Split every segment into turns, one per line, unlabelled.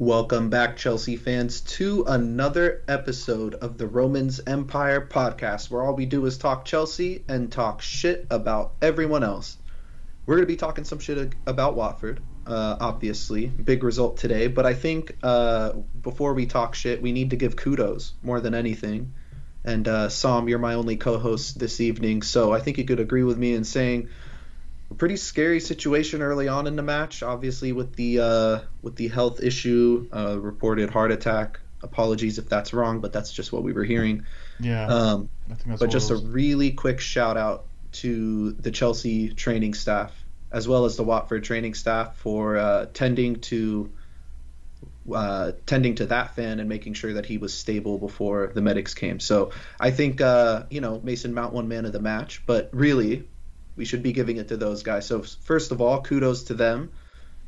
Welcome back, Chelsea fans, to another episode of the Romans Empire podcast, where all we do is talk Chelsea and talk shit about everyone else. We're going to be talking some shit about Watford, uh, obviously. Big result today, but I think uh, before we talk shit, we need to give kudos more than anything. And uh, Sam, you're my only co host this evening, so I think you could agree with me in saying a pretty scary situation early on in the match. Obviously, with the uh, with the health issue, uh, reported heart attack. Apologies if that's wrong, but that's just what we were hearing.
Yeah.
Um, but just a really quick shout out to the Chelsea training staff as well as the Watford training staff for uh, tending to uh, tending to that fan and making sure that he was stable before the medics came. So I think uh, you know Mason Mount won man of the match, but really we should be giving it to those guys. So first of all, kudos to them,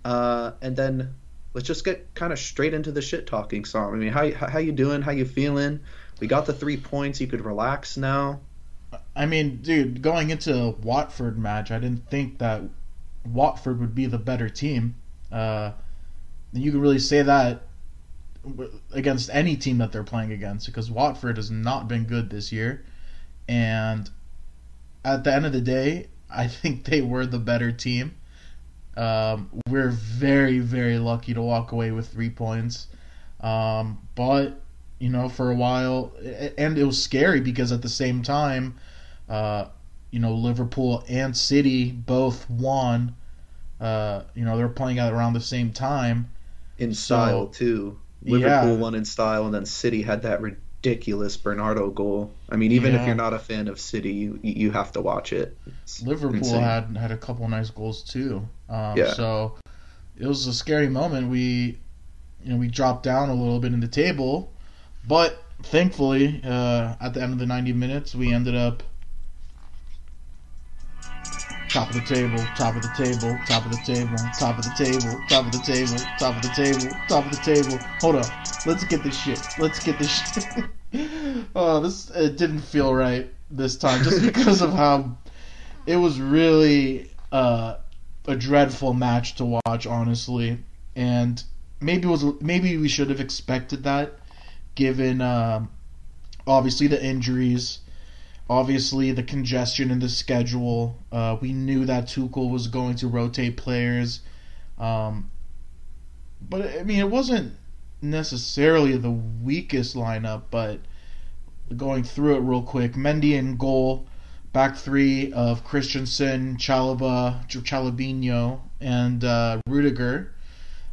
uh, and then let's just get kind of straight into the shit talking song. I mean, how how you doing? How you feeling? We got the three points. You could relax now.
I mean, dude, going into Watford match, I didn't think that Watford would be the better team. Uh, you can really say that against any team that they're playing against because Watford has not been good this year. And at the end of the day, I think they were the better team. Um, we're very, very lucky to walk away with three points. Um, but, you know, for a while, and it was scary because at the same time, uh, you know, Liverpool and City both won. Uh, you know, they're playing at around the same time.
In style, so, too. Liverpool yeah. won in style, and then City had that ridiculous Bernardo goal. I mean, even yeah. if you're not a fan of City, you you have to watch it.
It's Liverpool insane. had had a couple nice goals too. Um, yeah. So it was a scary moment. We you know we dropped down a little bit in the table, but thankfully uh, at the end of the 90 minutes we ended up top of the table, top of the table, top of the table, top of the table, top of the table, top of the table, top of the table. Hold up. Let's get this shit. Let's get this shit. oh, this it didn't feel right this time just because of how it was really uh, a dreadful match to watch, honestly. And maybe was maybe we should have expected that, given uh, obviously the injuries, obviously the congestion in the schedule. Uh, we knew that Tuchel was going to rotate players, um, but I mean it wasn't necessarily the weakest lineup, but going through it real quick. Mendy in goal, back three of Christensen, Chalobah, Chalobinho, and uh, Rudiger.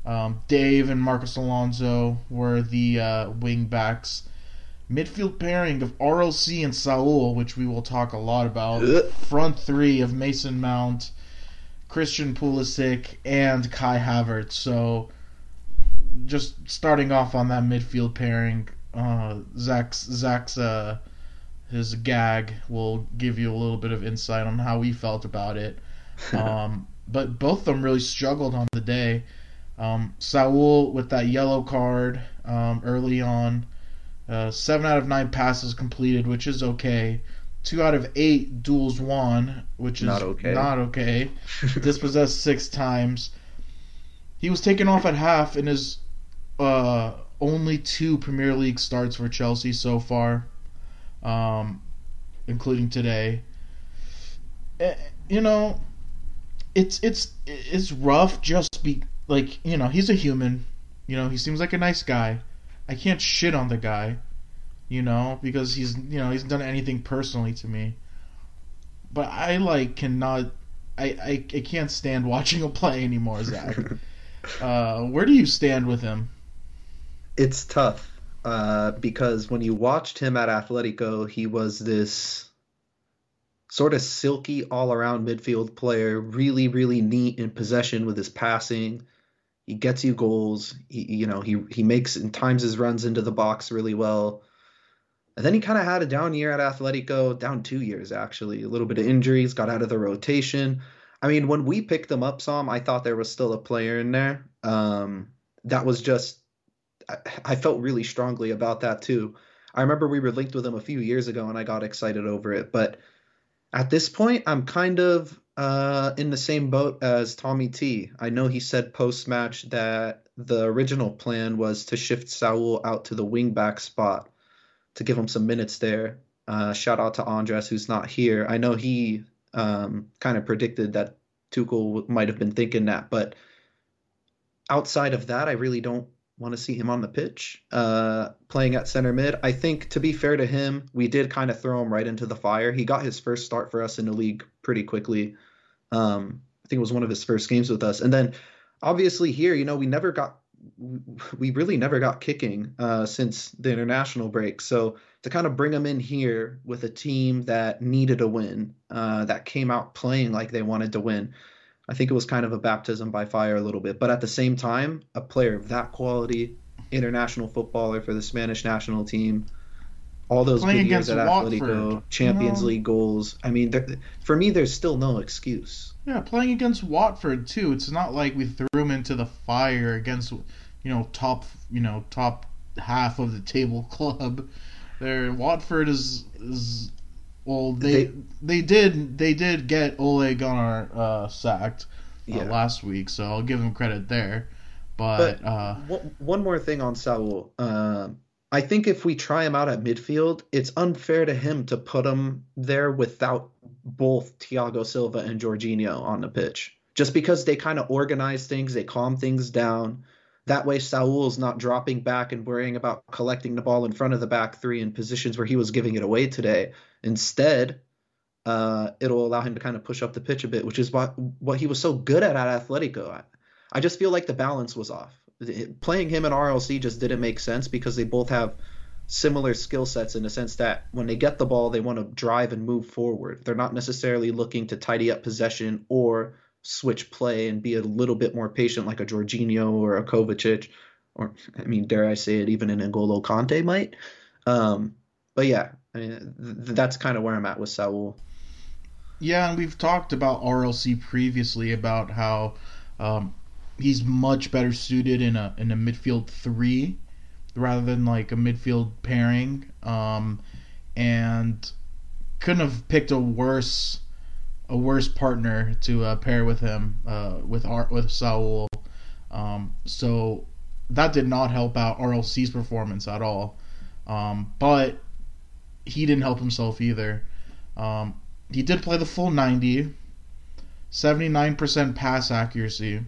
Um, Dave and Marcos Alonso were the uh, wing backs. Midfield pairing of RLC and Saul, which we will talk a lot about. Front three of Mason Mount, Christian Pulisic, and Kai Havertz. So just starting off on that midfield pairing, uh, Zach's Zach's uh, his gag will give you a little bit of insight on how we felt about it. Um, but both of them really struggled on the day. Um, Saul with that yellow card um, early on, uh, seven out of nine passes completed, which is okay. Two out of eight duels won, which is not okay. Not okay. Dispossessed six times. He was taken off at half in his uh, only two Premier League starts for Chelsea so far, um, including today. Eh, you know, it's it's it's rough. Just be like you know he's a human. You know he seems like a nice guy. I can't shit on the guy, you know, because he's you know he's done anything personally to me. But I like cannot. I, I, I can't stand watching him play anymore, Zach. uh, where do you stand with him?
It's tough uh, because when you watched him at Atletico, he was this sort of silky all around midfield player, really, really neat in possession with his passing. He gets you goals. He, you know, he he makes and times his runs into the box really well. And then he kind of had a down year at Atletico, down two years actually. A little bit of injuries, got out of the rotation. I mean, when we picked them up, some I thought there was still a player in there. Um, that was just I, felt really strongly about that too. I remember we were linked with him a few years ago and I got excited over it, but at this point I'm kind of uh, in the same boat as Tommy T. I know he said post match that the original plan was to shift Saul out to the wingback spot to give him some minutes there. Uh, shout out to Andres, who's not here. I know he um, kind of predicted that Tuchel might have been thinking that, but outside of that, I really don't want to see him on the pitch uh, playing at center mid. I think, to be fair to him, we did kind of throw him right into the fire. He got his first start for us in the league pretty quickly. Um, I think it was one of his first games with us. And then obviously here, you know, we never got we really never got kicking uh, since the international break. So to kind of bring him in here with a team that needed a win, uh, that came out playing like they wanted to win, I think it was kind of a baptism by fire a little bit. But at the same time, a player of that quality, international footballer for the Spanish national team, all those good years at
Watford,
Atletico, Champions
you know.
League goals. I mean, there, for me, there's still no excuse.
Yeah, playing against Watford too. It's not like we threw him into the fire against you know top you know top half of the table club. There, Watford is is well they
They-
they, did they did get Ole Gunnar uh, sacked uh,
Yeah.
last week, so I'll give him credit there. But,
But-
uh,
One, one more thing on Saul. Um, I think if we try him out at midfield, it's unfair to him to put him there without both Thiago Silva and Jorginho on the pitch. Just because they kind of organize things, they calm things down. That way, Saul's not dropping back and worrying about collecting the ball in front of the back three in positions where he was giving it away today. Instead, uh, it'll allow him to kind of push up the pitch a bit, which is what what he was so good at at Atletico. I, I just feel like the balance was off. Playing him in RLC just didn't make sense because they both have similar skill sets in the sense that when they get the ball, they want to drive and move forward. They're not necessarily looking to tidy up possession or switch play and be a little bit more patient like a Jorginho or a Kovacic, or I mean, dare I say it, even an N'Golo Kante might. Um, but yeah, I mean, th- that's kind of where I'm at with Saul.
Yeah, and we've talked about RLC previously about how um, he's much better suited in a in a midfield three rather than like a midfield pairing. Um, and couldn't have picked a worse a worse partner to uh, pair with him uh, with Ar- with Saul. Um, so that did not help out RLC's performance at all. Um, but he didn't help himself either. Um, he did play the full 90, 79% pass accuracy.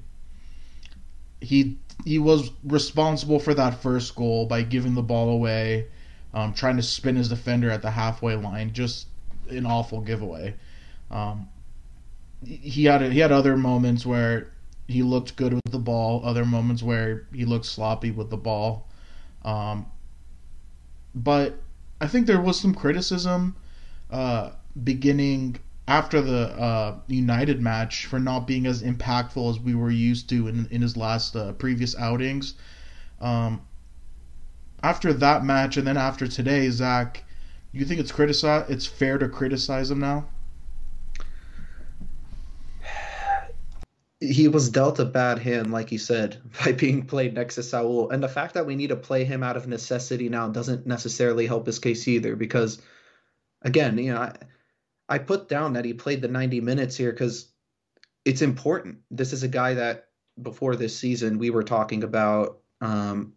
He he was responsible for that first goal by giving the ball away, um, trying to spin his defender at the halfway line. Just an awful giveaway. Um, he had he had other moments where he looked good with the ball, other moments where he looked sloppy with the ball. Um, but I think there was some criticism uh, beginning after the uh, United match for not being as impactful as we were used to in, in his last uh, previous outings. Um, after that match and then after today, Zach, you think it's criticize it's fair to criticize him now?
He was dealt a bad hand, like you said, by being played next to Saul. And the fact that we need to play him out of necessity now doesn't necessarily help his case either, because again, you know, I, I put down that he played the 90 minutes here because it's important. This is a guy that before this season we were talking about um,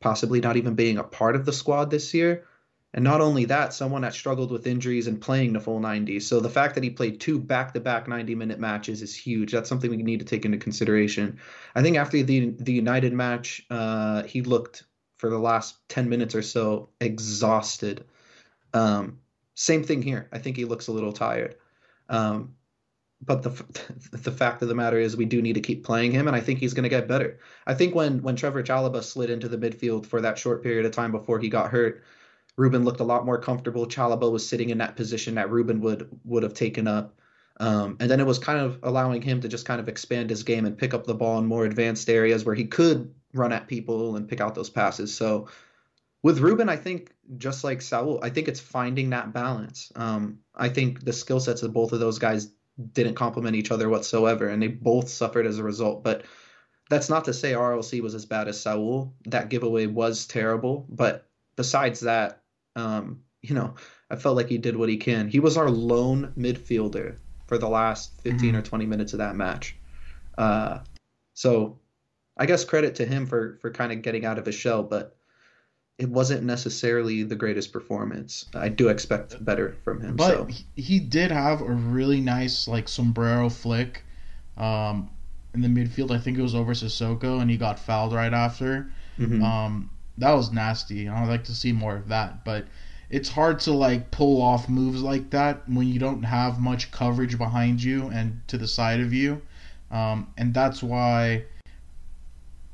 possibly not even being a part of the squad this year. And not only that, someone that struggled with injuries and playing the full 90. So the fact that he played two back-to-back 90-minute matches is huge. That's something we need to take into consideration. I think after the the United match, uh, he looked for the last 10 minutes or so exhausted. Um, same thing here. I think he looks a little tired. Um, but the the fact of the matter is, we do need to keep playing him, and I think he's going to get better. I think when when Trevoh Chalobah slid into the midfield for that short period of time before he got hurt, Ruben looked a lot more comfortable. Chalobah was sitting in that position that Ruben would would have taken up. Um, and then it was kind of allowing him to just kind of expand his game and pick up the ball in more advanced areas where he could run at people and pick out those passes. So with Ruben, I think just like Saul, I think it's finding that balance. Um, I think the skill sets of both of those guys didn't complement each other whatsoever, and they both suffered as a result. But that's not to say RLC was as bad as Saul. That giveaway was terrible, but besides that, um, you know, I felt like he did what he can. He was our lone midfielder for the last 15
Mhm.
or 20 minutes of that match. Uh, so I guess credit to him for for kind of getting out of his shell, but it wasn't necessarily the greatest performance. I do expect better from him.
But
so
he, did have a really nice like sombrero flick um, in the midfield. I think it was over Sissoko, and he got fouled right after.
Mhm.
Um, that was nasty. and I'd like to see more of that. But it's hard to like pull off moves like that when you don't have much coverage behind you and to the side of you. Um, and that's why,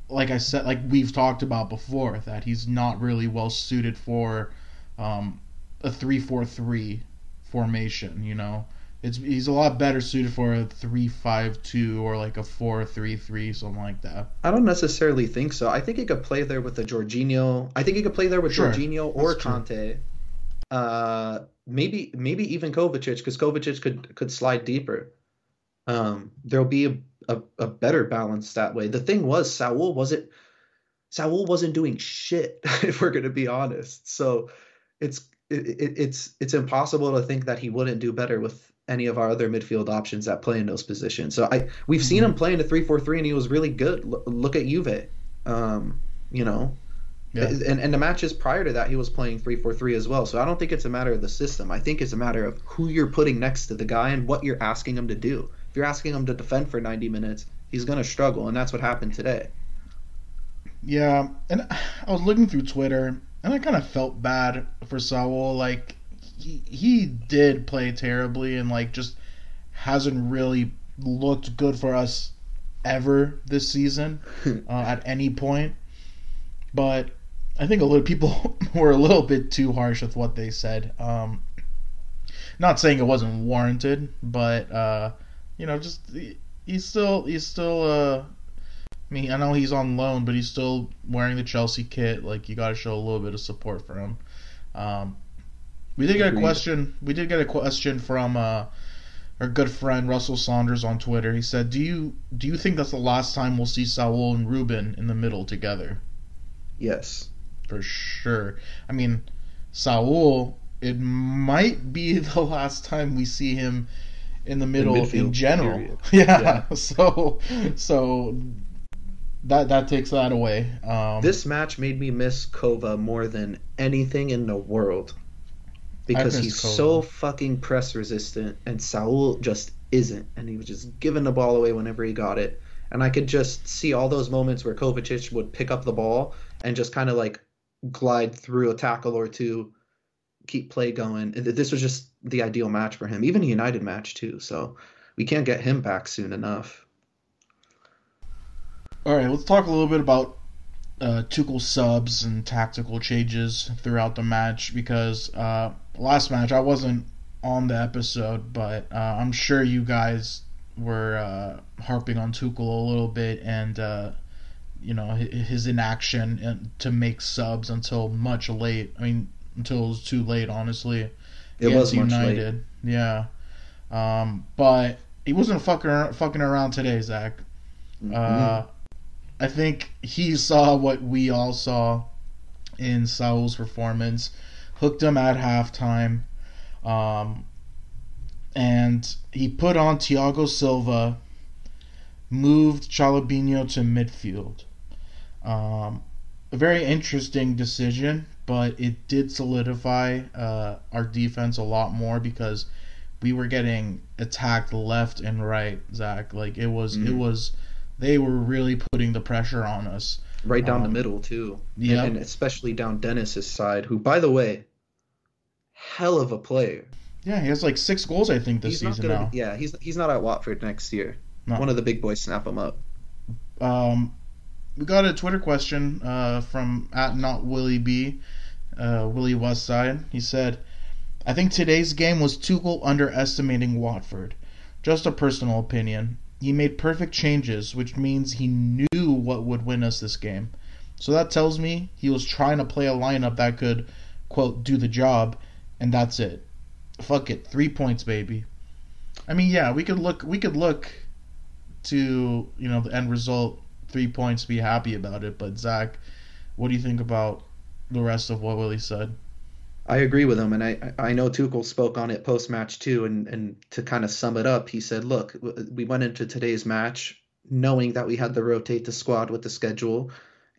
like I said, like we've talked about before, that he's not really well suited for um, a three-four-three formation. You know, it's he's a lot better suited for a three-five-two or like a four-three-three, something like that.
I don't necessarily think so. I think he could play there with a Jorginho. I think he could play there with
Sure,
Jorginho or
that's.
Kante. Uh, maybe maybe even Kovacic because Kovacic could could slide deeper. Um, there'll be a, a, a better balance that way. The thing was, Saul wasn't Saul wasn't doing shit if we're gonna be honest. So it's it, it, it's it's impossible to think that he wouldn't do better with any of our other midfield options that play in those positions. So I we've seen him play in a 3-4-3 and he was really good. L- look at Juve. Um, you know,
Yeah.
and and the matches prior to that he was playing 3-4-3 as well. So I don't think it's a matter of the system. I think it's a matter of who you're putting next to the guy and what you're asking him to do. If you're asking him to defend for 90 minutes, he's going to struggle and that's what happened today.
Yeah, and I was looking through Twitter, and I kind of felt bad for Saul. Like he he did play terribly, and like just hasn't really looked good for us ever this season uh, at any point. But I think a lot of people were a little bit too harsh with what they said. Um, not saying it wasn't warranted, but uh, you know, just he- he's still he's still uh, I mean, I know he's on loan, but he's still wearing the Chelsea kit. Like, you got to show a little bit of support for him. Um, we did get a question. We did get a question from uh, our good friend Russell Saunders on Twitter. He said, "Do you do you think that's the last time we'll see Saul and Ruben in the middle together?"
Yes.
For sure. I mean, Saul. It might be the last time we see him in the middle in,
midfield,
general.
period.
Yeah. So so that that takes that away. Um,
This match made me miss Kova more than anything in the world. Because he's so fucking press resistant and Saul just isn't and he was just giving the ball away whenever he got it. And I could just see all those moments where Kovacic would pick up the ball and just kind of like glide through a tackle or two, keep play going. And This was just the ideal match for him. Even a United match too. So we can't get him back soon enough.
All right, let's talk a little bit about uh, Tuchel subs and tactical changes throughout the match because uh, last match I wasn't on the episode, but uh, I'm sure you guys were uh, harping on Tuchel a little bit and uh, you know his inaction to make subs until much late. I mean, until it was too late, honestly.
It was much late.
United. Yeah, um, but he wasn't fucking fucking around today, Zach.
Mm-hmm.
Uh, I think he saw what we all saw in Saul's performance, hooked him at halftime, um, and he put on Thiago Silva, moved Chalabinho to midfield. Um, a very interesting decision, but it did solidify uh, our defense a lot more because we were getting attacked left and right, Zach. Like it was, it
Mhm.
was, they were really putting the pressure on us.
right down the
Um,
middle too.
Yeah,
and, and especially down Dennis's side, who, by the way, hell of a player.
yeah, he has like six goals, I think, this season
gonna,
now.
yeah, he's he's not at Watford next year.
No.
One of the big boys snap him up.
Um, we got a Twitter question uh, from at not Willie B, uh, Willie Westside. He said, "I think today's game was Tuchel underestimating Watford. Just a personal opinion. He made perfect changes, which means he knew what would win us this game. So that tells me he was trying to play a lineup that could, quote, do the job, and that's it. Fuck it, three points, baby. I mean, yeah, we could look, we could look." to you know the end result, three points, be happy about it. But Zach, what do you think about the rest of what Willie said?
I agree with him, and I I know Tuchel spoke on it post match too, and and to kind of sum it up, he said, "Look, we went into today's match knowing that we had to rotate the squad with the schedule,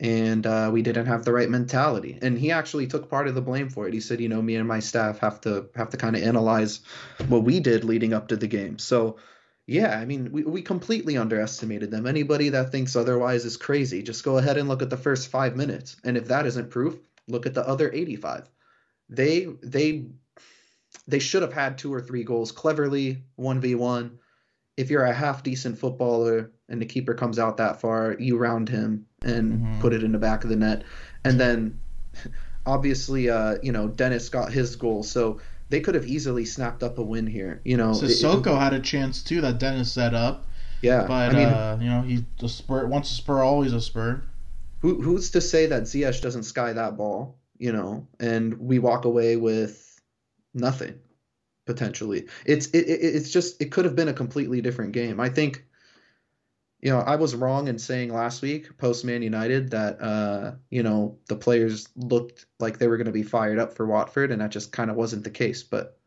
and uh, we didn't have the right mentality." And he actually took part of the blame for it. He said, "You know, me and my staff have to have to kind of analyze what we did leading up to the game." So. Yeah, I mean, we, we completely underestimated them. Anybody that thinks otherwise is crazy. Just go ahead and look at the first five minutes. And if that isn't proof, look at the other 85 they they they should have had two or three goals cleverly 1v1 if you're a half decent footballer and the keeper comes out that far you round him and mm-hmm. put it in the back of the net. And then obviously uh you know dennis got his goal so they could have easily snapped up a win here you know.
Sissoko it, had a chance too that dennis set up. Yeah but I mean, uh, you know he's a spur once a spur always a spur.
Who, who's to say that ziyech doesn't sky that ball you know, and we walk away with nothing potentially. It's it, it's just it could have been a completely different game. I think you know, I was wrong in saying last week post Man United that uh, you know, the players looked like they were going to be fired up for Watford and that just kind of wasn't the case, but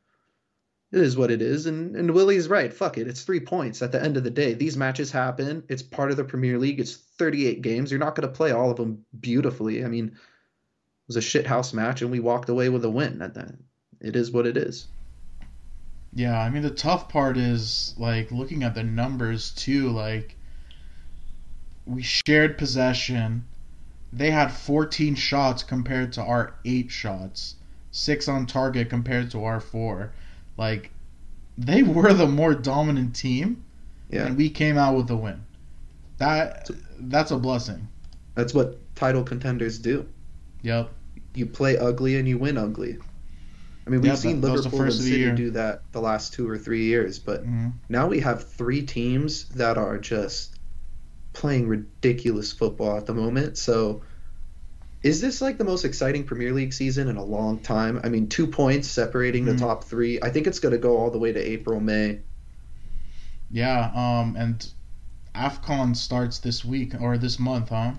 it is what it is and and Willie's right. Fuck it. It's 3 points at the end of the day. These matches happen. It's part of the Premier League. It's 38 games. You're not going to play all of them beautifully. I mean, it was a shit house match, and we walked away with a win. At that, it is what it is.
Yeah, I mean the tough part is like looking at the numbers too. Like we shared possession. They had 14 shots compared to our eight shots, six on target compared to our four. Like they were the more dominant team, yeah. and we came out with a win. That that's a blessing.
That's what title contenders do.
Yep.
You play ugly and you win ugly. I mean, we've yep, seen Liverpool and City do that the last two or three years, but mm-hmm. now we have three teams that are just playing ridiculous football at the moment. So, is this like the most exciting Premier League season in a long time? I mean, two points separating mm-hmm. the top three. I think it's going to go all the way to April, May.
Yeah, um, and AFCON starts this week or this month, huh?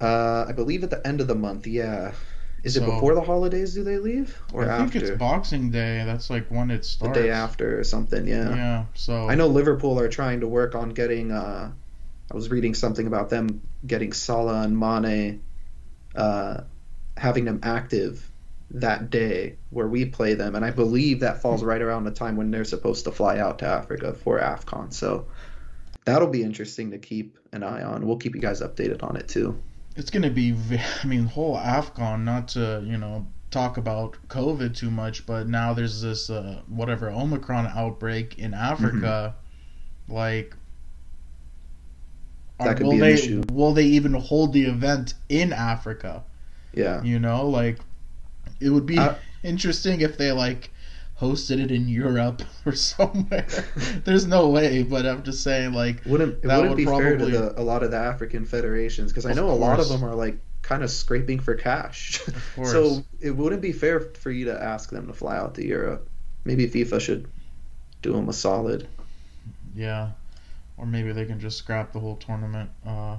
Uh, I believe at the end of the month. Yeah. Is so, it before the holidays? Do they leave or I after? think
it's Boxing Day. That's like when it starts.
The day after or something. Yeah.
Yeah. So
I know Liverpool are trying to work on getting. Uh, I was reading something about them getting Salah and Mane, uh, having them active that day where we play them, and I believe that falls right around the time when they're supposed to fly out to Africa for AFCON. So that'll be interesting to keep an eye on. We'll keep you guys updated on it too
it's going to be, I mean, whole AFCON, not to, you know, talk about COVID too much, but now there's this, uh, whatever, Omicron outbreak in Africa. Mm-hmm. Like, that are, could will be an they, issue. Will they even hold the event in Africa?
Yeah.
You know, like, it would be interesting if they, like, hosted it in Europe or somewhere. There's no way, but I'm just saying like
wouldn't it wouldn't would be probably... fair to the, a lot of the African federations because I know a lot of them are like kind of scraping for cash. so it wouldn't be fair for you to ask them to fly out to Europe. Maybe FIFA should do them a solid.
Yeah, or maybe they can just scrap the whole tournament. Uh...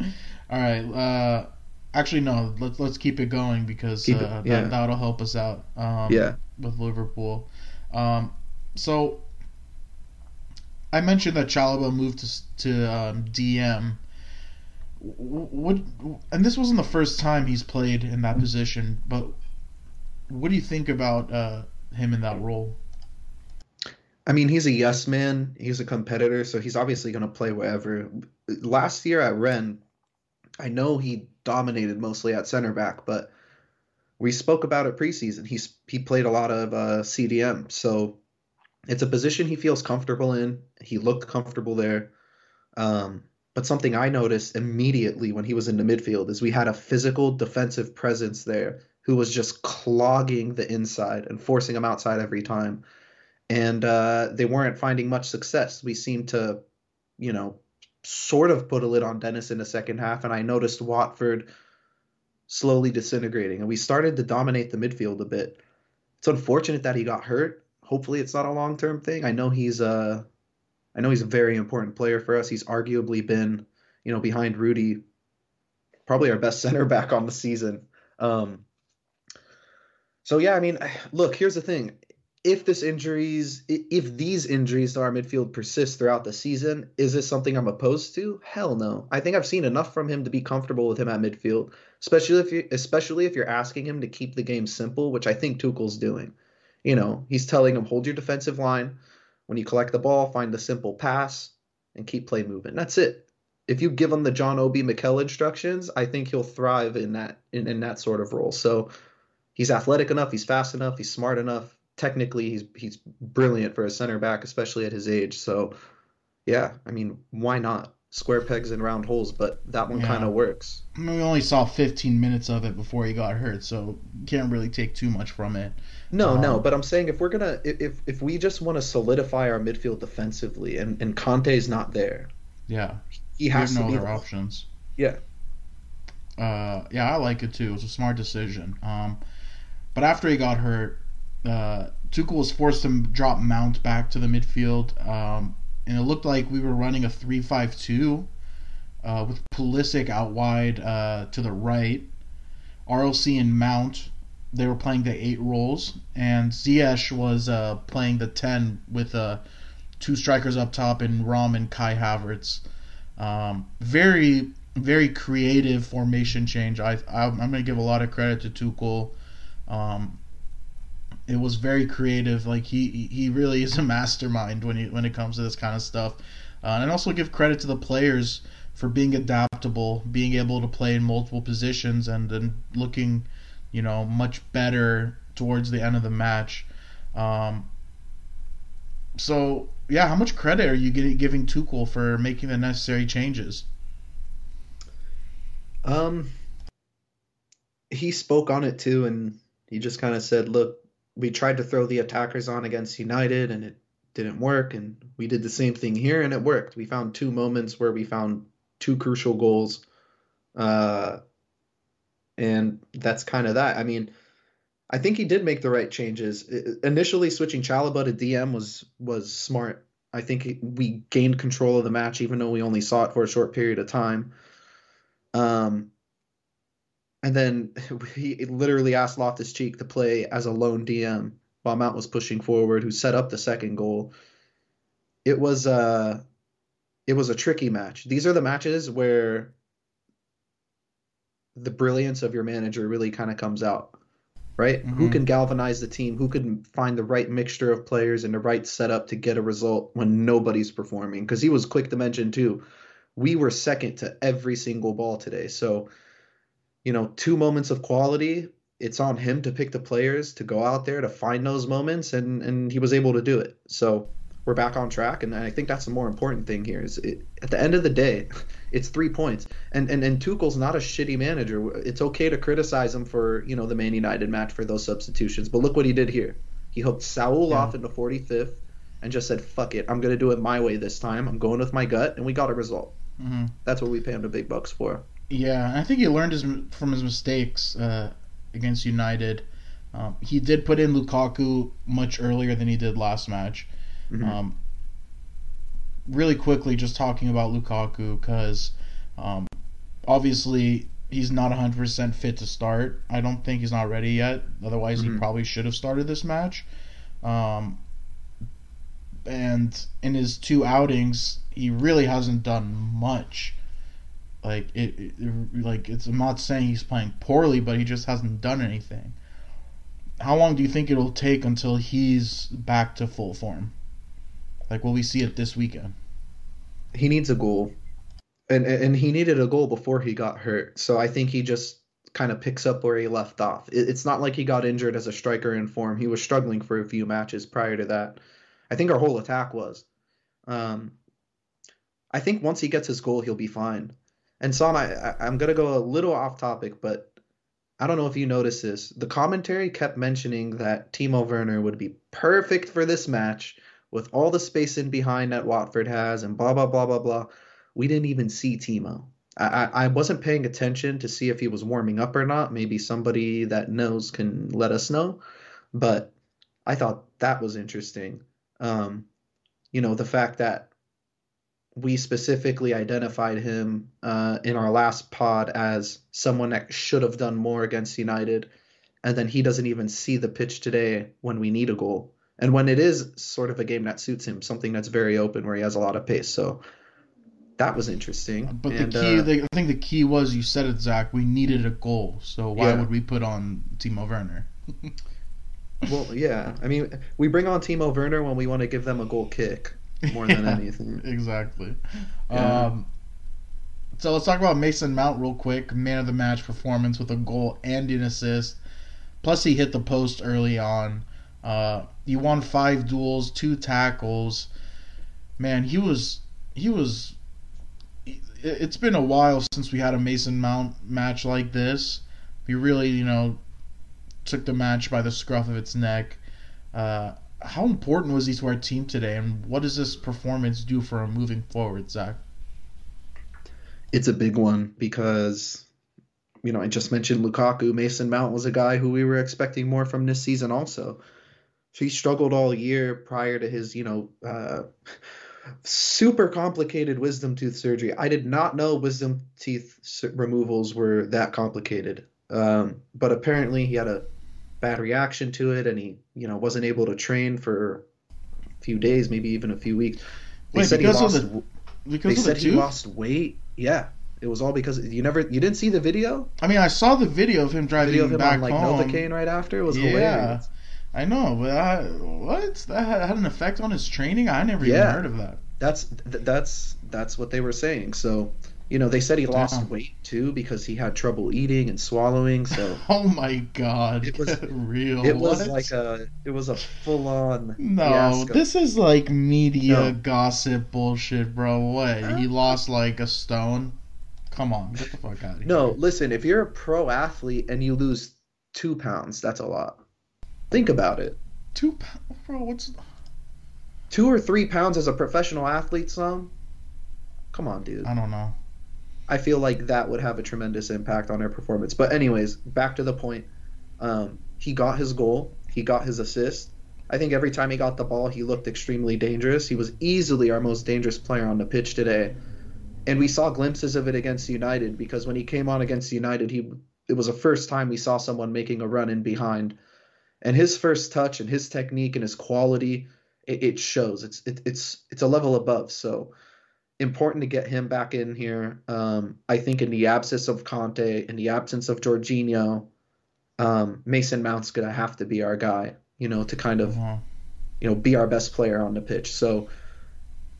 all right. Uh, Actually, no. Let's let's keep it going because keep uh, yeah. that that'll help us out. Um,
yeah.
With Liverpool, um, so I mentioned that Chalobah moved to to um, DM. What and this wasn't the first time he's played in that position, but what do you think about uh, him in that role?
I mean, he's a yes man. He's a competitor, so he's obviously going to play wherever. Last year at Rennes, I know he dominated mostly at center back, but we spoke about it preseason. He's he played a lot of uh, CDM, so it's a position he feels comfortable in. He looked comfortable there. Um, but something I noticed immediately when he was in the midfield is we had a physical defensive presence there who was just clogging the inside and forcing him outside every time. And uh, they weren't finding much success. We seemed to, you know, sort of put a lid on Dennis in the second half, and I noticed Watford slowly disintegrating, and we started to dominate the midfield a bit. It's unfortunate that he got hurt. Hopefully, it's not a long term thing. I know he's a, uh, know he's a very important player for us. He's arguably been, you know, behind Rudy, probably our best center back on the season. Um, So yeah, I mean, look, here's the thing. If this injuries, if these injuries to our midfield persist throughout the season, is this something I'm opposed to? Hell no. I think I've seen enough from him to be comfortable with him at midfield, especially if you, especially if you're asking him to keep the game simple, which I think Tuchel's doing. You know, he's telling him hold your defensive line. When you collect the ball, find the simple pass and keep play moving. That's it. If you give him the John Obi Mikel instructions, I think he'll thrive in that in, in that sort of role. So he's athletic enough, he's fast enough, he's smart enough. Technically, he's he's brilliant for a center back, especially at his age. So, yeah, I mean, why not? Square pegs and round holes, but that one yeah. kind of works.
I mean, we only saw 15 minutes of it before he got hurt, so can't really take too much from it.
No, um, no, but I'm saying if we're gonna if if we just want to solidify our midfield defensively, and and Kante's not there,
yeah,
he has
no
to
other options.
Yeah.
Uh, yeah, I like it too. It was a smart decision. Um, but after he got hurt, uh, Tuchel was forced to drop Mount back to the midfield, um, and it looked like we were running a three-five-two uh, with Pulisic out wide uh, to the right, RLC and Mount. They were playing the eight roles, and Ziyech was uh, playing the ten with uh, two strikers up top and Rom and Kai Havertz. Um, very, very creative formation change. I, I am going to give a lot of credit to Tuchel. Um, it was very creative. Like he he really is a mastermind when he when it comes to this kind of stuff. Uh, and also give credit to the players for being adaptable, being able to play in multiple positions, and then looking, you know, much better towards the end of the match. Um, so yeah, how much credit are you giving Tuchel for making the necessary changes?
Um, he spoke on it too, and he just kind of said, "Look, we tried to throw the attackers on against United, and it didn't work, and we did the same thing here, and it worked. We found two moments where we found two crucial goals, uh, and that's kind of that. I mean." I think he did make the right changes. Initially, switching Chalobah to DM was was smart. I think we gained control of the match, even though we only saw it for a short period of time. Um, and then he literally asked Loftus Cheek to play as a lone DM while Mount was pushing forward, who set up the second goal. It was a uh, it was a tricky match. These are the matches where the brilliance of your manager really kind of comes out right? Mm-hmm. Who can galvanize the team? Who can find the right mixture of players and the right setup to get a result when nobody's performing? Because he was quick to mention too, we were second to every single ball today. So, you know, two moments of quality. It's on him to pick the players to go out there to find those moments, and and he was able to do it. So we're back on track, and I think that's the more important thing here. Is it, at the end of the day, it's three points, and and and Tuchel's not a shitty manager. It's okay to criticize him for you know the Man United match for those substitutions, but look what he did here. He hooked Saul yeah. off in the 45th, and just said, "Fuck it, I'm gonna do it my way this time. I'm going with my gut," and we got a result. Mm-hmm. That's what we pay him the big bucks for.
Yeah, I think he learned his from his mistakes uh, against United. Um, he did put in Lukaku much earlier than he did last match. Mm-hmm. Um, really quickly, just talking about Lukaku because um, obviously he's not 100% fit to start. I don't think he's not ready yet. Otherwise, mm-hmm. he probably should have started this match. Um, and in his two outings, he really hasn't done much. Like it, it, like it's. I'm not saying he's playing poorly, but he just hasn't done anything. How long do you think it'll take until he's back to full form? Like, will we see it this weekend?
He needs a goal, and and he needed a goal before he got hurt. So I think he just kind of picks up where he left off. It's not like he got injured as a striker in form. He was struggling for a few matches prior to that. I think our whole attack was. Um, I think once he gets his goal, he'll be fine. And Son, I, I'm gonna go a little off topic, but I don't know if you noticed this. The commentary kept mentioning that Timo Werner would be perfect for this match with all the space in behind that Watford has and blah blah blah blah blah. We didn't even see Timo. I, I wasn't paying attention to see if he was warming up or not. Maybe somebody that knows can let us know. But I thought that was interesting. Um, you know, the fact that we specifically identified him uh, in our last pod as someone that should have done more against United. and then he doesn't even see the pitch today when we need a goal. And when it is sort of a game that suits him, something that's very open where he has a lot of pace. So that was interesting.
But
and,
the key,
uh,
the, I think the key was you said it, Zach. We needed a goal, so why
Yeah.
would we put on Timo Werner?
well, yeah. I mean, we bring on Timo Werner when we want to give them a goal kick more than anything.
Exactly.
Yeah.
Um, so let's talk about Mason Mount real quick. Man of the match performance with a goal and an assist. Plus, he hit the post early on. Uh, he won five duels, two tackles. Man, he was he was. it- It's been a while since we had a Mason Mount match like this. He really, you know, took the match by the scruff of its neck. Uh, how important was he to our team today, and what does this performance do for him moving forward, Zach?
It's a big one because, you know, I just mentioned Lukaku. Mason Mount was a guy who we were expecting more from this season also. He struggled all year prior to his, you know, uh, super complicated wisdom tooth surgery. I did not know wisdom teeth removals were that complicated. Um, but apparently he had a bad reaction to it and he, you know, wasn't able to train for a few days, maybe even a few weeks. They
Wait,
said he lost
the- Because
they said he lost weight. Yeah, it was all because you never you didn't see the video.
I mean, I saw the video of him driving
Video of him
back
on like
home.
Novocaine right after. It was
Yeah.
hilarious.
I know, but I, what? That had an effect on his training? I never even heard of that.
That's th- that's that's what they were saying. So you know they said he lost
Damn.
weight too because he had trouble eating and swallowing. So
Oh my god.
It was-
real.
it was
What?
like a it was a full on
No,
fiasco.
this is like media
No.
gossip bullshit, bro. What? Uh, he lost like a stone? Come on, get the fuck out of here.
No, listen. If you're a pro athlete and you lose two pounds, that's a lot. Think about it.
Two pounds, bro. What's
Two or three pounds as a professional athlete, some. Come on, dude.
I don't know.
I feel like that would have a tremendous impact on their performance. But anyways, back to the point. Um, he got his goal. He got his assist. I think every time he got the ball, he looked extremely dangerous. He was easily our most dangerous player on the pitch today, and we saw glimpses of it against United because when he came on against United, he it was the first time we saw someone making a run in behind, and his first touch and his technique and his quality, it, it shows. It's it, it's it's a level above. So important to get him back in here. Um, I think in the absence of Kante, in the absence of Jorginho, um, Mason Mount's gonna have to be our guy. You know, to kind of
Uh-huh.
you know be our best player on the pitch. So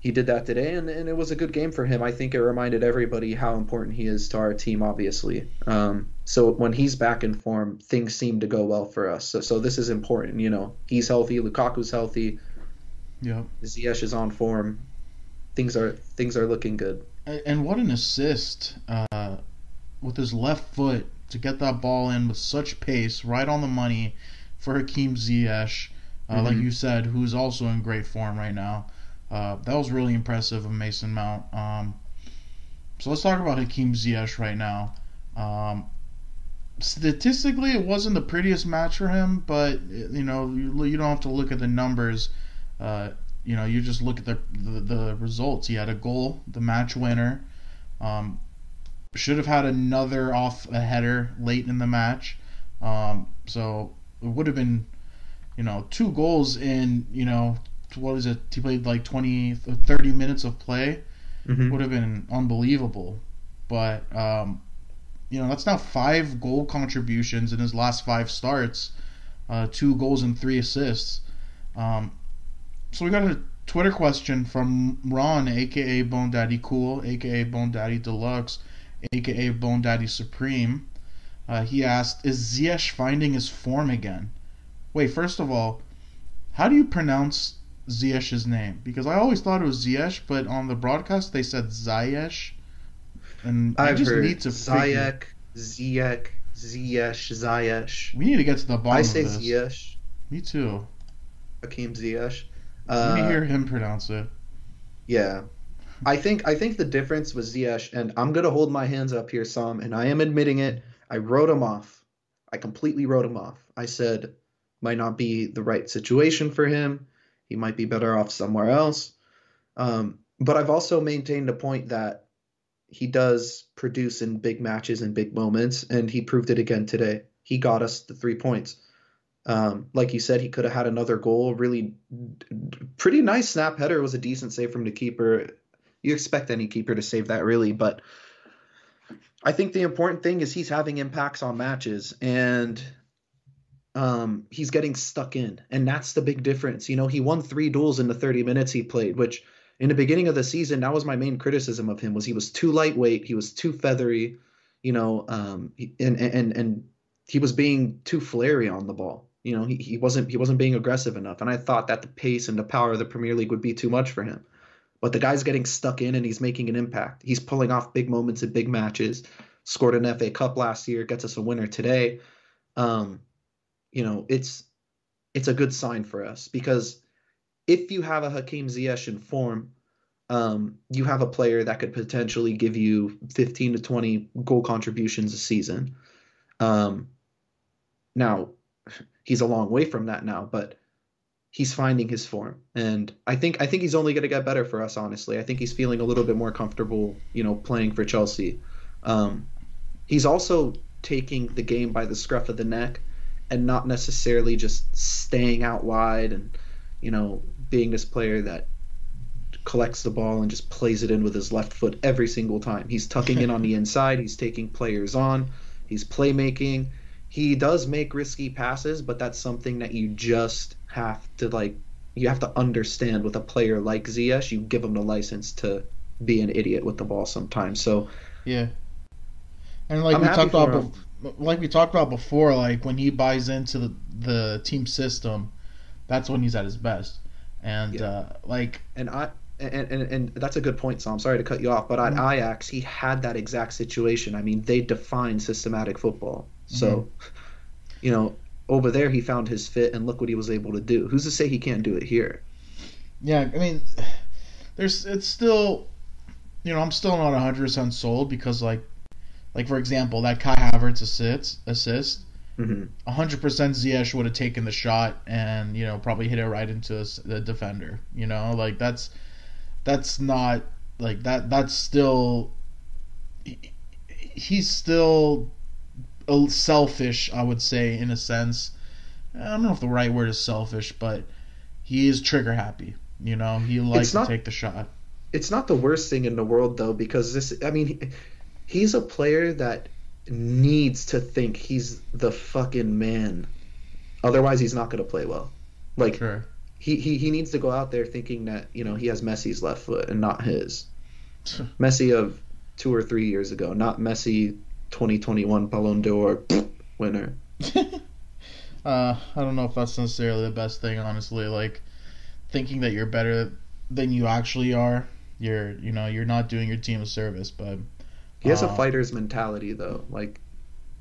he did that today, and, and it was a good game for him. I think it reminded everybody how important he is to our team, obviously. Um, so when he's back in form, things seem to go well for us. So so this is important. You know, he's healthy, Lukaku's healthy,
Yeah.
Ziyech is on form. Things are things are looking good.
And what an assist uh, with his left foot to get that ball in with such pace, right on the money for Hakim Ziyech, uh, like
Mhm.
you said, who's also in great form right now. Uh, that was really impressive of Mason Mount. Um, so let's talk about Hakim Ziyech right now. Um, statistically, it wasn't the prettiest match for him, but you know you, you don't have to look at the numbers. Uh, you know, you just look at the, the the results. He had a goal, the match winner. Um, should have had another off a header late in the match. Um, so it would have been, you know, two goals in you know what is it? He played like 20, 30 minutes of play.
Mm-hmm.
Would have been unbelievable, but um, you know that's now five goal contributions in his last five starts, uh, two goals and three assists. Um, so we got a Twitter question from Ron, aka Bone Daddy Cool, aka Bone Daddy Deluxe, aka Bone Daddy Supreme. Uh, he asked, "Is Ziyech finding his form again?" Wait, first of all, how do you pronounce Ziyech's name? Because I always thought it was Ziyech, but on the broadcast they said Ziyech, and I
I've
just
heard
need to
Ziyech, Ziyech, Ziyech, Ziyech.
We need to get to the bottom
I say. Ziyech,
Me too.
Hakim Ziyech.
Let me
Uh,
hear him pronounce it.
Yeah. I think I think the difference was Ziyech, and I'm gonna hold my hands up here some, and I am admitting it. I wrote him off. I completely wrote him off. I said might not be the right situation for him. He might be better off somewhere else. Um, but I've also maintained a point that he does produce in big matches and big moments, and he proved it again today. he got us the three points. Um, like you said, he could have had another goal. Really, pretty nice snap header. It was a decent save from the keeper. You expect any keeper to save that, really, but I think the important thing is he's having impacts on matches and um, he's getting stuck in, and that's the big difference. You know, he won three duels in the 30 minutes he played, which in the beginning of the season, that was my main criticism of him was he was too lightweight, he was too feathery, you know, um, and and and he was being too flary on the ball. You know, he, he wasn't he wasn't being aggressive enough, and I thought that the pace and the power of the Premier League would be too much for him. But the guy's getting stuck in, and he's making an impact. He's pulling off big moments in big matches. Scored an FA Cup last year, gets us a winner today. Um, you know, it's it's a good sign for us because if you have a Hakim Ziyech in form, um, you have a player that could potentially give you 15 to 20 goal contributions a season. Um, now, he's a long way from that now, but he's finding his form, and I think I think he's only going to get better for us. Honestly, I think he's feeling a little bit more comfortable, you know, playing for Chelsea. Um, he's also taking the game by the scruff of the neck and not necessarily just staying out wide and you know being this player that collects the ball and just plays it in with his left foot every single time. He's tucking in on the inside, he's taking players on, he's playmaking. He does make risky passes, but that's something that you just have to like you have to understand with a player like Ziyech, you give him the license to be an idiot with the ball sometimes. So
yeah. And like I'm we talked about like we talked about before, like when he buys into the, the team system, that's when he's at his best. And yeah. uh, like
and I and, and and that's a good point, So I'm Sorry to cut you off, but at mm-hmm. Ajax he had that exact situation. I mean, they define systematic football. So, mm-hmm. you know, over there he found his fit, and look what he was able to do. Who's to say he can't do it here?
Yeah, I mean, there's it's still, you know, I'm still not 100 percent sold because like like for example, that Kai Havertz assist assist, mm-hmm. 100% Ziyech would have taken the shot and you know probably hit it right into the defender. You know, like that's that's not like that. That's still he's still selfish. I would say in a sense. I don't know if the right word is selfish, but he is trigger happy. You know, he likes not, to take the shot.
It's not the worst thing in the world though, because this. I mean, he's a player that needs to think he's the fucking man. Otherwise, he's not going to play well. Like sure. he, he he needs to go out there thinking that you know he has Messi's left foot and not his. Messi of two or three years ago, not Messi 2021 Ballon d'Or winner.
uh, I don't know if that's necessarily the best thing, honestly. Like thinking that you're better than you actually are. You're you know you're not doing your team a service, but
he has uh, a fighter's mentality, though. Like,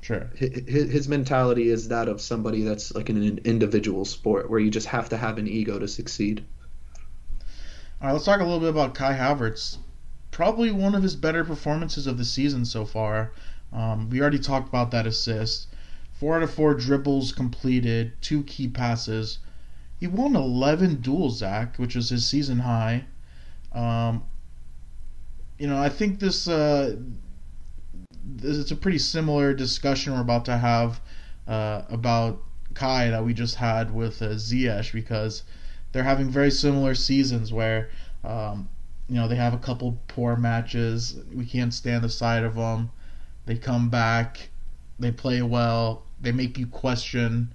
sure,
his, his mentality is that of somebody that's like in an individual sport where you just have to have an ego to succeed.
All right, let's talk a little bit about Kai Havertz. Probably one of his better performances of the season so far. Um, we already talked about that assist. Four out of four dribbles completed, two key passes. He won 11 duels, Zach, which was his season high. Um, you know, I think this uh, it's a pretty similar discussion we're about to have uh, about Kai that we just had with uh, because they're having very similar seasons where um, you know they have a couple poor matches. We can't stand the sight of them. They come back, they play well, they make you question.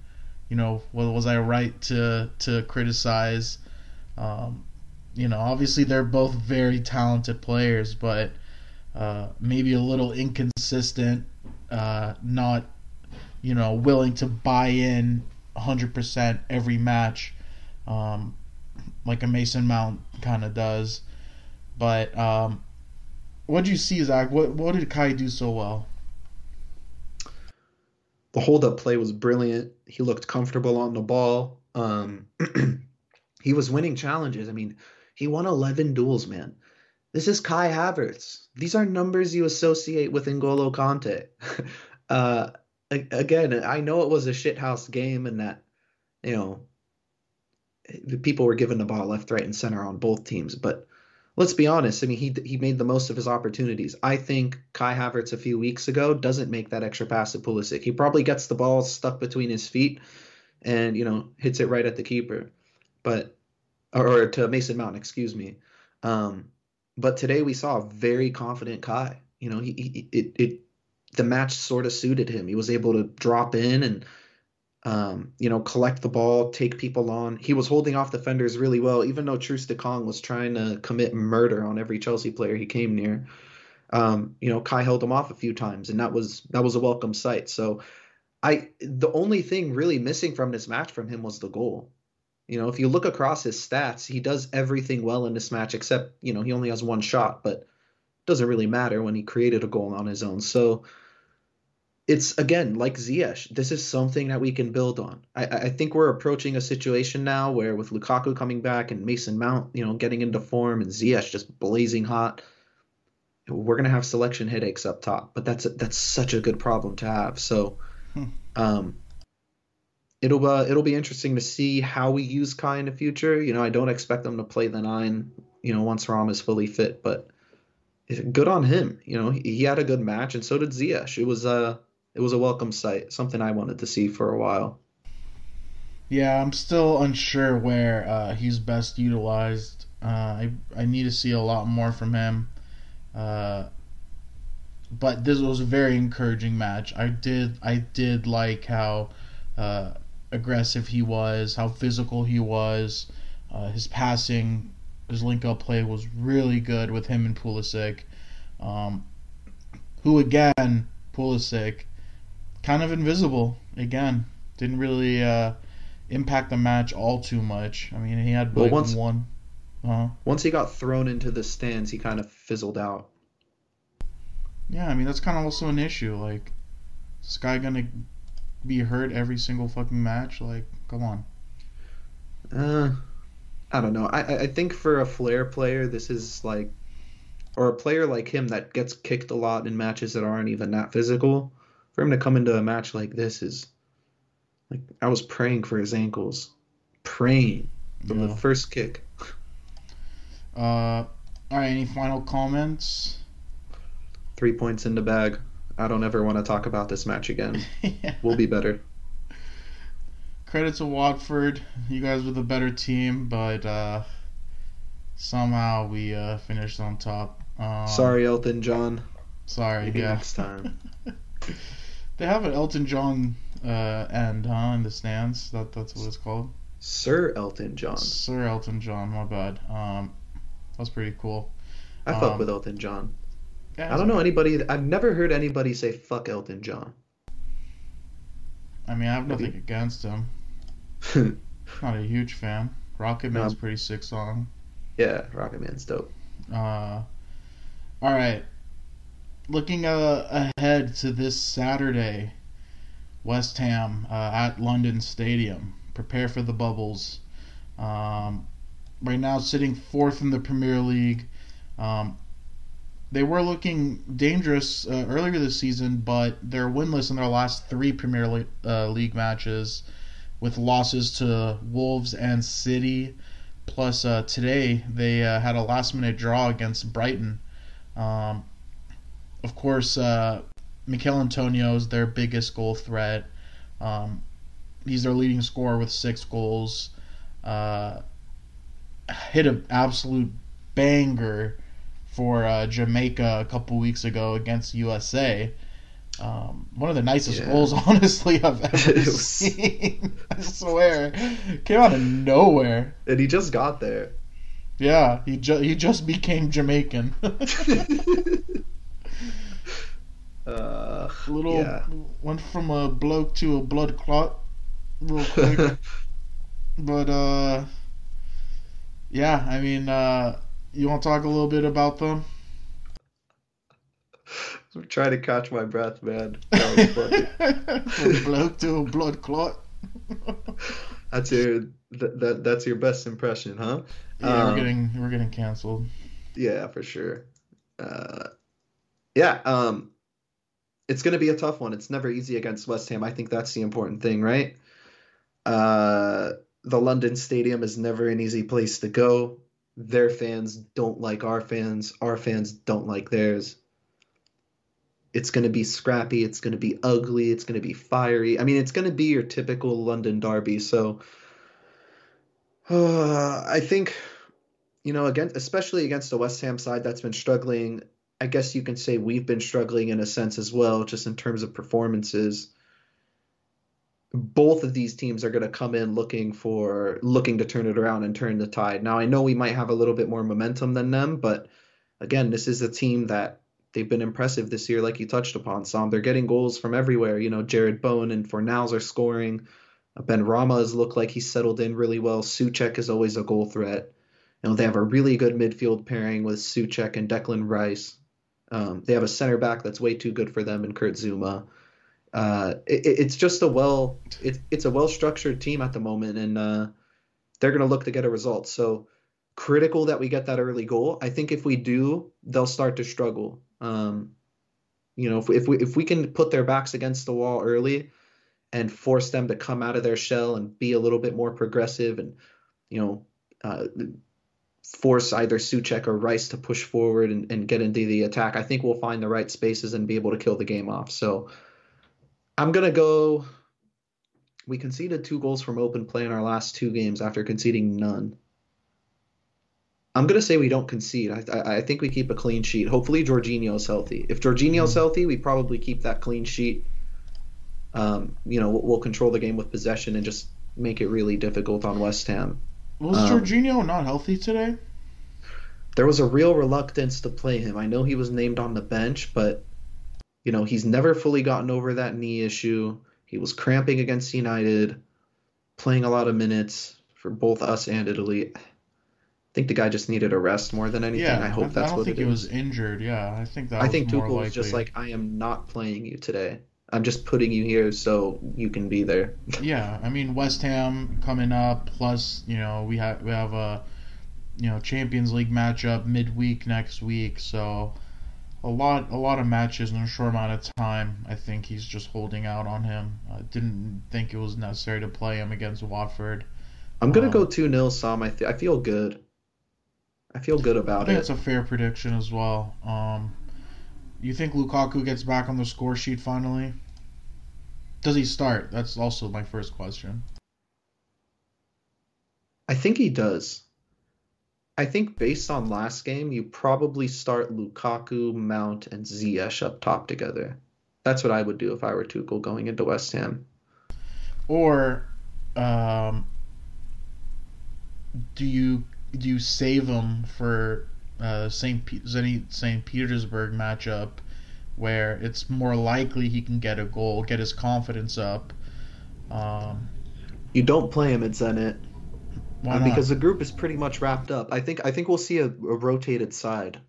You know, well, was I right to to criticize? Um, you know, obviously they're both very talented players, but uh, maybe a little inconsistent, uh, not, you know, willing to buy in 100% every match, um, like a Mason Mount kind of does. But um, what did you see, Zach? What what did Kai do so well?
The hold up play was brilliant. He looked comfortable on the ball. Um, he was winning challenges. I mean, he won 11 duels, man. This is Kai Havertz. These are numbers you associate with N'Golo Kante. uh, again, I know it was a shithouse game and that, you know, the people were given the ball left, right, and center on both teams. But let's be honest. I mean, he he made the most of his opportunities. I think Kai Havertz a few weeks ago doesn't make that extra pass to Pulisic. He probably gets the ball stuck between his feet, and you know hits it right at the keeper, but or, to Mason Mount, excuse me. Um, but today we saw a very confident Kai. You know, he, he it it the match sort of suited him. He was able to drop in and um, you know, collect the ball, take people on. He was holding off defenders really well, even though Troost-Ekong was trying to commit murder on every Chelsea player he came near. Um, you know, Kai held him off a few times, and that was that was a welcome sight. So, I the only thing really missing from this match from him was the goal. You know, if you look across his stats, he does everything well in this match except you know he only has one shot, but doesn't really matter when he created a goal on his own. So it's again like Ziyech. This is something that we can build on. I, I think we're approaching a situation now where with Lukaku coming back and Mason Mount, you know, getting into form and Ziyech just blazing hot, we're gonna have selection headaches up top. But that's a, that's such a good problem to have. So, hmm. um, it'll uh, it'll be interesting to see how we use Kai in the future. You know, I don't expect them to play the nine. You know, once Rom is fully fit, but good on him. You know, he, he had a good match, and so did Ziyech. It was uh it was a welcome sight, something I wanted to see for a while.
Yeah, I'm still unsure where uh, he's best utilized. Uh, I I need to see a lot more from him. Uh, but this was a very encouraging match. I did I did like how uh, aggressive he was, how physical he was. Uh, his passing, his link up play was really good with him and Pulisic. Um, who again, Pulisic kind of invisible again. Didn't really uh, impact the match all too much. I mean, he had well, once, one.
Uh-huh. Once he got thrown into the stands, he kind of fizzled out.
Yeah, I mean that's kind of also an issue. Like, is this guy gonna be hurt every single fucking match? Like, come on.
Uh, I don't know. I I think for a flair player, this is like, or a player like him that gets kicked a lot in matches that aren't even that physical for him to come into a match like this is like I was praying for his ankles, praying from yeah. the first kick.
Uh, all right. Any final comments?
Three points in the bag. I don't ever want to talk about this match again. yeah. We'll be better.
Credit to Watford. You guys were the better team, but uh, somehow we uh, finished on top.
Um, sorry, Elton John.
Sorry. Maybe yeah. Next time. They have an Elton John uh, end, huh? In the stands. That that's what it's called.
Sir Elton John.
Sir Elton John. My bad. Um, that's pretty cool.
I um, fuck with Elton John. Yeah, I don't know anybody. I've never heard anybody say "fuck Elton John."
I mean, I have nothing Maybe. against him. Not a huge fan. Rocket Man's no. pretty sick song.
Yeah, Rocket Man's dope.
Uh, all right looking uh, ahead to this Saturday, West Ham uh, at London Stadium. Prepare for the bubbles. Um, right now, sitting fourth in the Premier League. Um, they were looking dangerous uh, earlier this season, but they're winless in their last three Premier Le- uh, League matches, with losses to Wolves and City. Plus, uh, today they uh, had a last-minute draw against Brighton. Um, of course, uh, Michail Antonio is their biggest goal threat. Um, he's their leading scorer with six goals. Uh, hit an absolute banger for uh, Jamaica a couple weeks ago against USA. Um, one of the nicest yeah. goals, honestly, I've ever was... seen. I swear, came out of nowhere.
And he just got there.
Yeah, he just he just became Jamaican. Little yeah. went from a bloke to a blood clot, real quick. but uh, yeah, I mean, uh, you want to talk a little bit about them?
I'm trying to catch my breath, man.
from bloke to a blood clot.
that's your that, that that's your best impression, huh?
Yeah, um, we're getting we're getting canceled.
Yeah, for sure. Uh, yeah. Um, it's going to be a tough one. It's never easy against West Ham. I think that's the important thing, right? Uh, the London Stadium is never an easy place to go. their fans don't like our fans, our fans don't like theirs. It's going to be scrappy, it's going to be ugly, it's going to be fiery. I mean, it's going to be your typical London derby. So uh, I think, you know, again, especially against the West Ham side that's been struggling, I guess you can say we've been struggling in a sense as well, just in terms of performances both of these teams are going to come in looking for looking to turn it around and turn the tide. Now I know we might have a little bit more momentum than them, but again, this is a team that they've been impressive this year, like you touched upon. Sam. they're getting goals from everywhere. You know, Jarrod Bowen and Fornals are scoring. Benrahma has looked like he's settled in really well. Soucek is always a goal threat. You know, they have a really good midfield pairing with Soucek and Declan Rice. Um, they have a center back that's way too good for them in Kurt Zouma. uh, it, it's just a well it, it's a well structured team at the moment, and uh, they're going to look to get a result. So critical that we get that early goal. I think if we do, they'll start to struggle. Um, you know, if we, if we if we can put their backs against the wall early and force them to come out of their shell and be a little bit more progressive and you know uh, force either Soucek or Rice to push forward and, and get into the attack, I think we'll find the right spaces and be able to kill the game off. So I'm gonna go. We conceded two goals from open play in our last two games after conceding none. I'm gonna say we don't concede. I, I, I think we keep a clean sheet. Hopefully Jorginho's healthy. If Jorginho's mm-hmm. healthy, we probably keep that clean sheet. Um, you know, we'll, we'll, control the game with possession and just make it really difficult on West Ham.
Was um, Jorginho not healthy today?
There was a real reluctance to play him. I know he was named on the bench, but you know, he's never fully gotten over that knee issue. He was cramping against United, playing a lot of minutes for both us and Italy. I think the guy just needed a rest more than anything. Yeah, I hope I, that's
I don't
what
think
he
was injured. Yeah, I think that.
I think
Tuchel
was just like, I am not playing you today. I'm just putting you here so you can be there.
yeah, I mean West Ham coming up, plus you know we have we have a you know Champions League matchup midweek next week, so a lot a lot of matches in a short amount of time. I think he's just holding out on him. I didn't think it was necessary to play him against Watford.
I'm gonna um, go two 0 Sam. I th- I feel good. I feel good about
I think
it.
It's a fair prediction as well. Um, you think Lukaku gets back on the score sheet finally? Does he start? That's also my first question.
I think he does. I think based on last game, you probably start Lukaku, Mount, and Ziyech up top together. That's what I would do if I were Tuchel going into West Ham.
Or, um, do you do you save him for uh, Saint P- Saint Petersburg matchup, where it's more likely he can get a goal, get his confidence up? Um,
you don't play him at Zenit. Why not? Because the group is pretty much wrapped up. I think I think we'll see a, a rotated side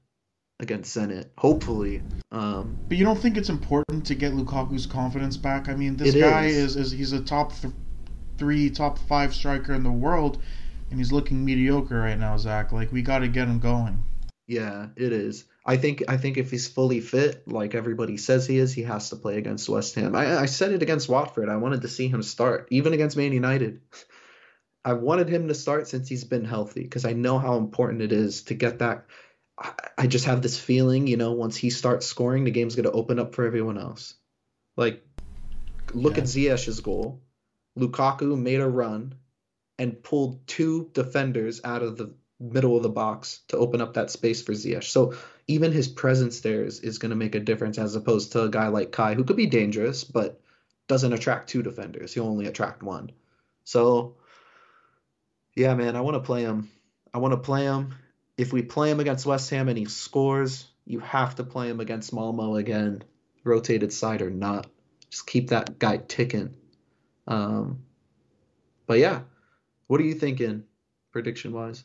against Zenit, hopefully. Um,
but you don't think it's important to get Lukaku's confidence back? I mean, this guy is. is. is he's a top th- three, top five striker in the world, and he's looking mediocre right now, Zach. Like we got to get him going.
Yeah, it is. I think I think if he's fully fit, like everybody says he is, he has to play against West Ham. I, I said it against Watford. I wanted to see him start, even against Man United. I wanted him to start since he's been healthy because I know how important it is to get that. I just have this feeling, you know, once he starts scoring, the game's going to open up for everyone else. Like, look yeah. at Ziyech's goal. Lukaku made a run and pulled two defenders out of the middle of the box to open up that space for Ziyech. So even his presence there is, is going to make a difference as opposed to a guy like Kai who could be dangerous but doesn't attract two defenders. He'll only attract one. So yeah, man, I want to play him. I want to play him. If we play him against West Ham and he scores, you have to play him against Malmo again, rotated side or not. Just keep that guy ticking. Um, but yeah, what are you thinking, prediction wise?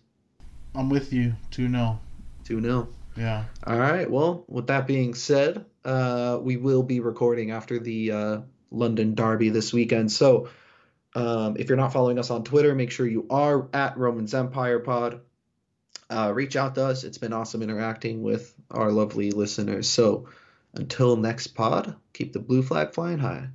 I'm with you. 2 0.
2 0.
Yeah.
All right. Well, with that being said, uh, we will be recording after the uh, London Derby this weekend. So, um, if you're not following us on Twitter, make sure you are at Romans Empire Pod. Uh, reach out to us. It's been awesome interacting with our lovely listeners. So until next pod, keep the blue flag flying high.